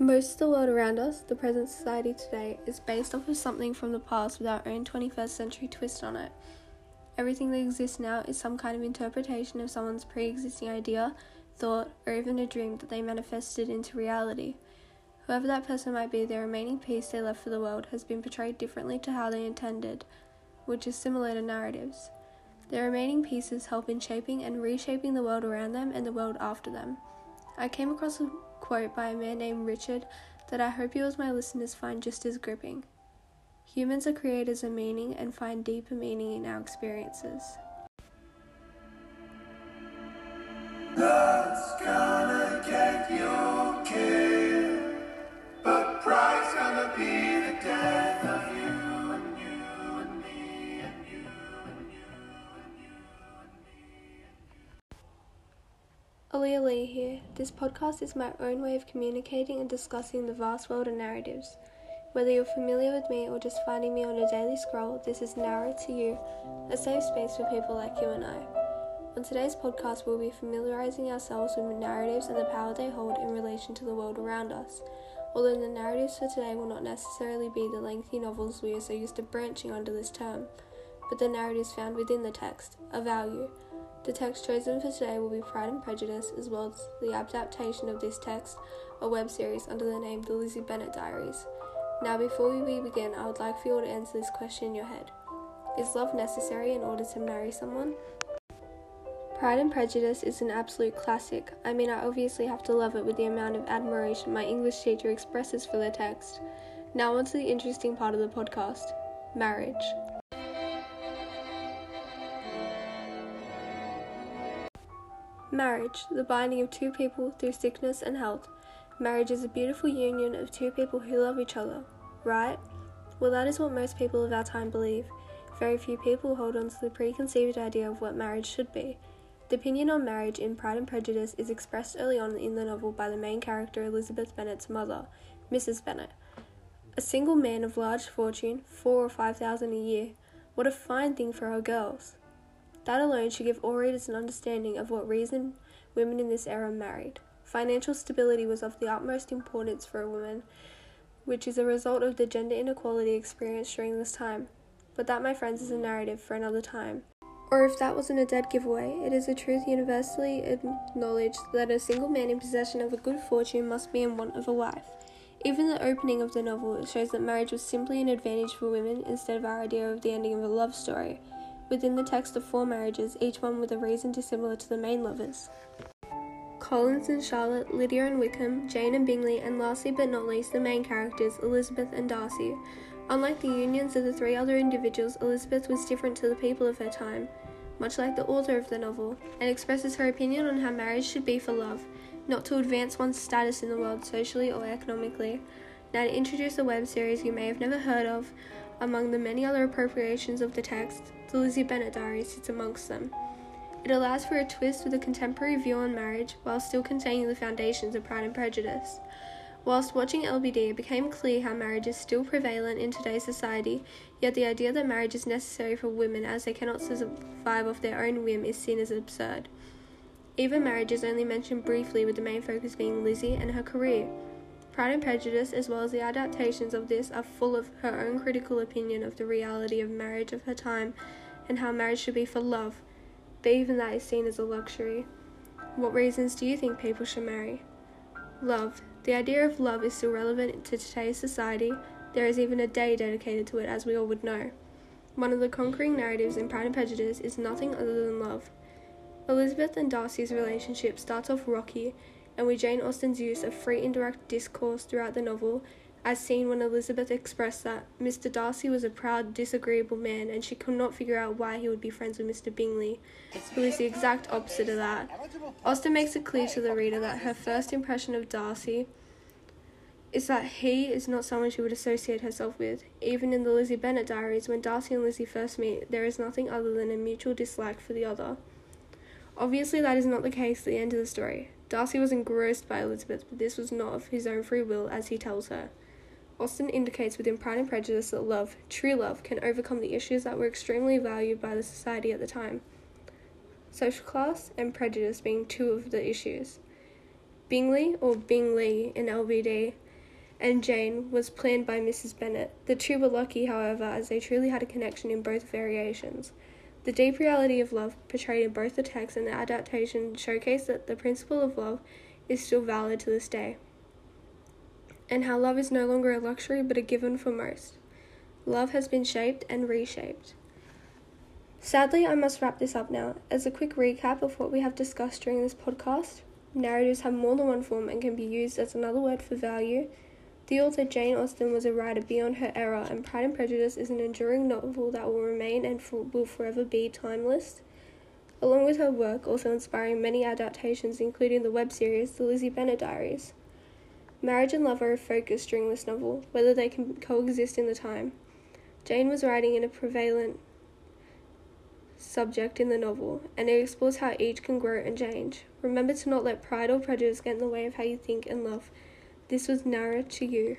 Most of the world around us, the present society today, is based off of something from the past with our own 21st century twist on it. Everything that exists now is some kind of interpretation of someone's pre existing idea, thought, or even a dream that they manifested into reality. Whoever that person might be, the remaining piece they left for the world has been portrayed differently to how they intended, which is similar to narratives. The remaining pieces help in shaping and reshaping the world around them and the world after them. I came across a quote by a man named Richard that I hope you as my listeners find just as gripping. Humans are creators of meaning and find deeper meaning in our experiences. Love's gonna get Aaliyah Lee here. This podcast is my own way of communicating and discussing the vast world of narratives. Whether you're familiar with me or just finding me on a daily scroll, this is Narrow to You, a safe space for people like you and I. On today's podcast, we'll be familiarizing ourselves with narratives and the power they hold in relation to the world around us. Although the narratives for today will not necessarily be the lengthy novels we are so used to branching under this term, but the narratives found within the text, a value. The text chosen for today will be Pride and Prejudice, as well as the adaptation of this text, a web series under the name The Lizzie Bennet Diaries. Now, before we begin, I would like for you all to answer this question in your head Is love necessary in order to marry someone? Pride and Prejudice is an absolute classic. I mean, I obviously have to love it with the amount of admiration my English teacher expresses for the text. Now, on to the interesting part of the podcast marriage. Marriage, the binding of two people through sickness and health. Marriage is a beautiful union of two people who love each other, right? Well, that is what most people of our time believe. Very few people hold on to the preconceived idea of what marriage should be. The opinion on marriage in Pride and Prejudice is expressed early on in the novel by the main character Elizabeth Bennet's mother, Mrs. Bennet. A single man of large fortune, four or five thousand a year. What a fine thing for our girls! That alone should give all readers an understanding of what reason women in this era married. Financial stability was of the utmost importance for a woman, which is a result of the gender inequality experienced during this time. But that, my friends, is a narrative for another time. Or if that wasn't a dead giveaway, it is a truth universally acknowledged that a single man in possession of a good fortune must be in want of a wife. Even the opening of the novel shows that marriage was simply an advantage for women instead of our idea of the ending of a love story. Within the text of four marriages, each one with a reason dissimilar to the main lovers. Collins and Charlotte, Lydia and Wickham, Jane and Bingley, and lastly but not least, the main characters, Elizabeth and Darcy. Unlike the unions of the three other individuals, Elizabeth was different to the people of her time, much like the author of the novel, and expresses her opinion on how marriage should be for love, not to advance one's status in the world socially or economically. Now, to introduce a web series you may have never heard of, among the many other appropriations of the text, the Lizzie Bennet Diaries sits amongst them. It allows for a twist with a contemporary view on marriage while still containing the foundations of Pride and Prejudice. Whilst watching LBD, it became clear how marriage is still prevalent in today's society, yet the idea that marriage is necessary for women as they cannot survive off their own whim is seen as absurd. Even marriage is only mentioned briefly, with the main focus being Lizzie and her career. Pride and Prejudice, as well as the adaptations of this, are full of her own critical opinion of the reality of marriage of her time and how marriage should be for love, but even that is seen as a luxury. What reasons do you think people should marry? Love. The idea of love is still relevant to today's society. There is even a day dedicated to it, as we all would know. One of the conquering narratives in Pride and Prejudice is nothing other than love. Elizabeth and Darcy's relationship starts off rocky, and with Jane Austen's use of free indirect discourse throughout the novel, as seen when Elizabeth expressed that Mr. Darcy was a proud, disagreeable man and she could not figure out why he would be friends with Mr. Bingley, who is the exact opposite of that. Austen makes it clear to the reader that her first impression of Darcy is that he is not someone she would associate herself with. Even in the Lizzie Bennet diaries, when Darcy and Lizzie first meet, there is nothing other than a mutual dislike for the other. Obviously, that is not the case at the end of the story. Darcy was engrossed by Elizabeth, but this was not of his own free will, as he tells her. Austen indicates within Pride and Prejudice that love, true love, can overcome the issues that were extremely valued by the society at the time. Social class and prejudice being two of the issues. Bingley, or Bing Lee in LBD, and Jane was planned by Mrs. Bennet. The two were lucky, however, as they truly had a connection in both variations. The deep reality of love portrayed in both the text and the adaptation showcase that the principle of love is still valid to this day, and how love is no longer a luxury but a given for most. Love has been shaped and reshaped. Sadly, I must wrap this up now. As a quick recap of what we have discussed during this podcast, narratives have more than one form and can be used as another word for value. The author Jane Austen was a writer beyond her era, and Pride and Prejudice is an enduring novel that will remain and will forever be timeless. Along with her work, also inspiring many adaptations, including the web series The Lizzie Bennet Diaries. Marriage and love are a focus during this novel, whether they can coexist in the time. Jane was writing in a prevalent subject in the novel, and it explores how each can grow and change. Remember to not let pride or prejudice get in the way of how you think and love. This was Nara to you.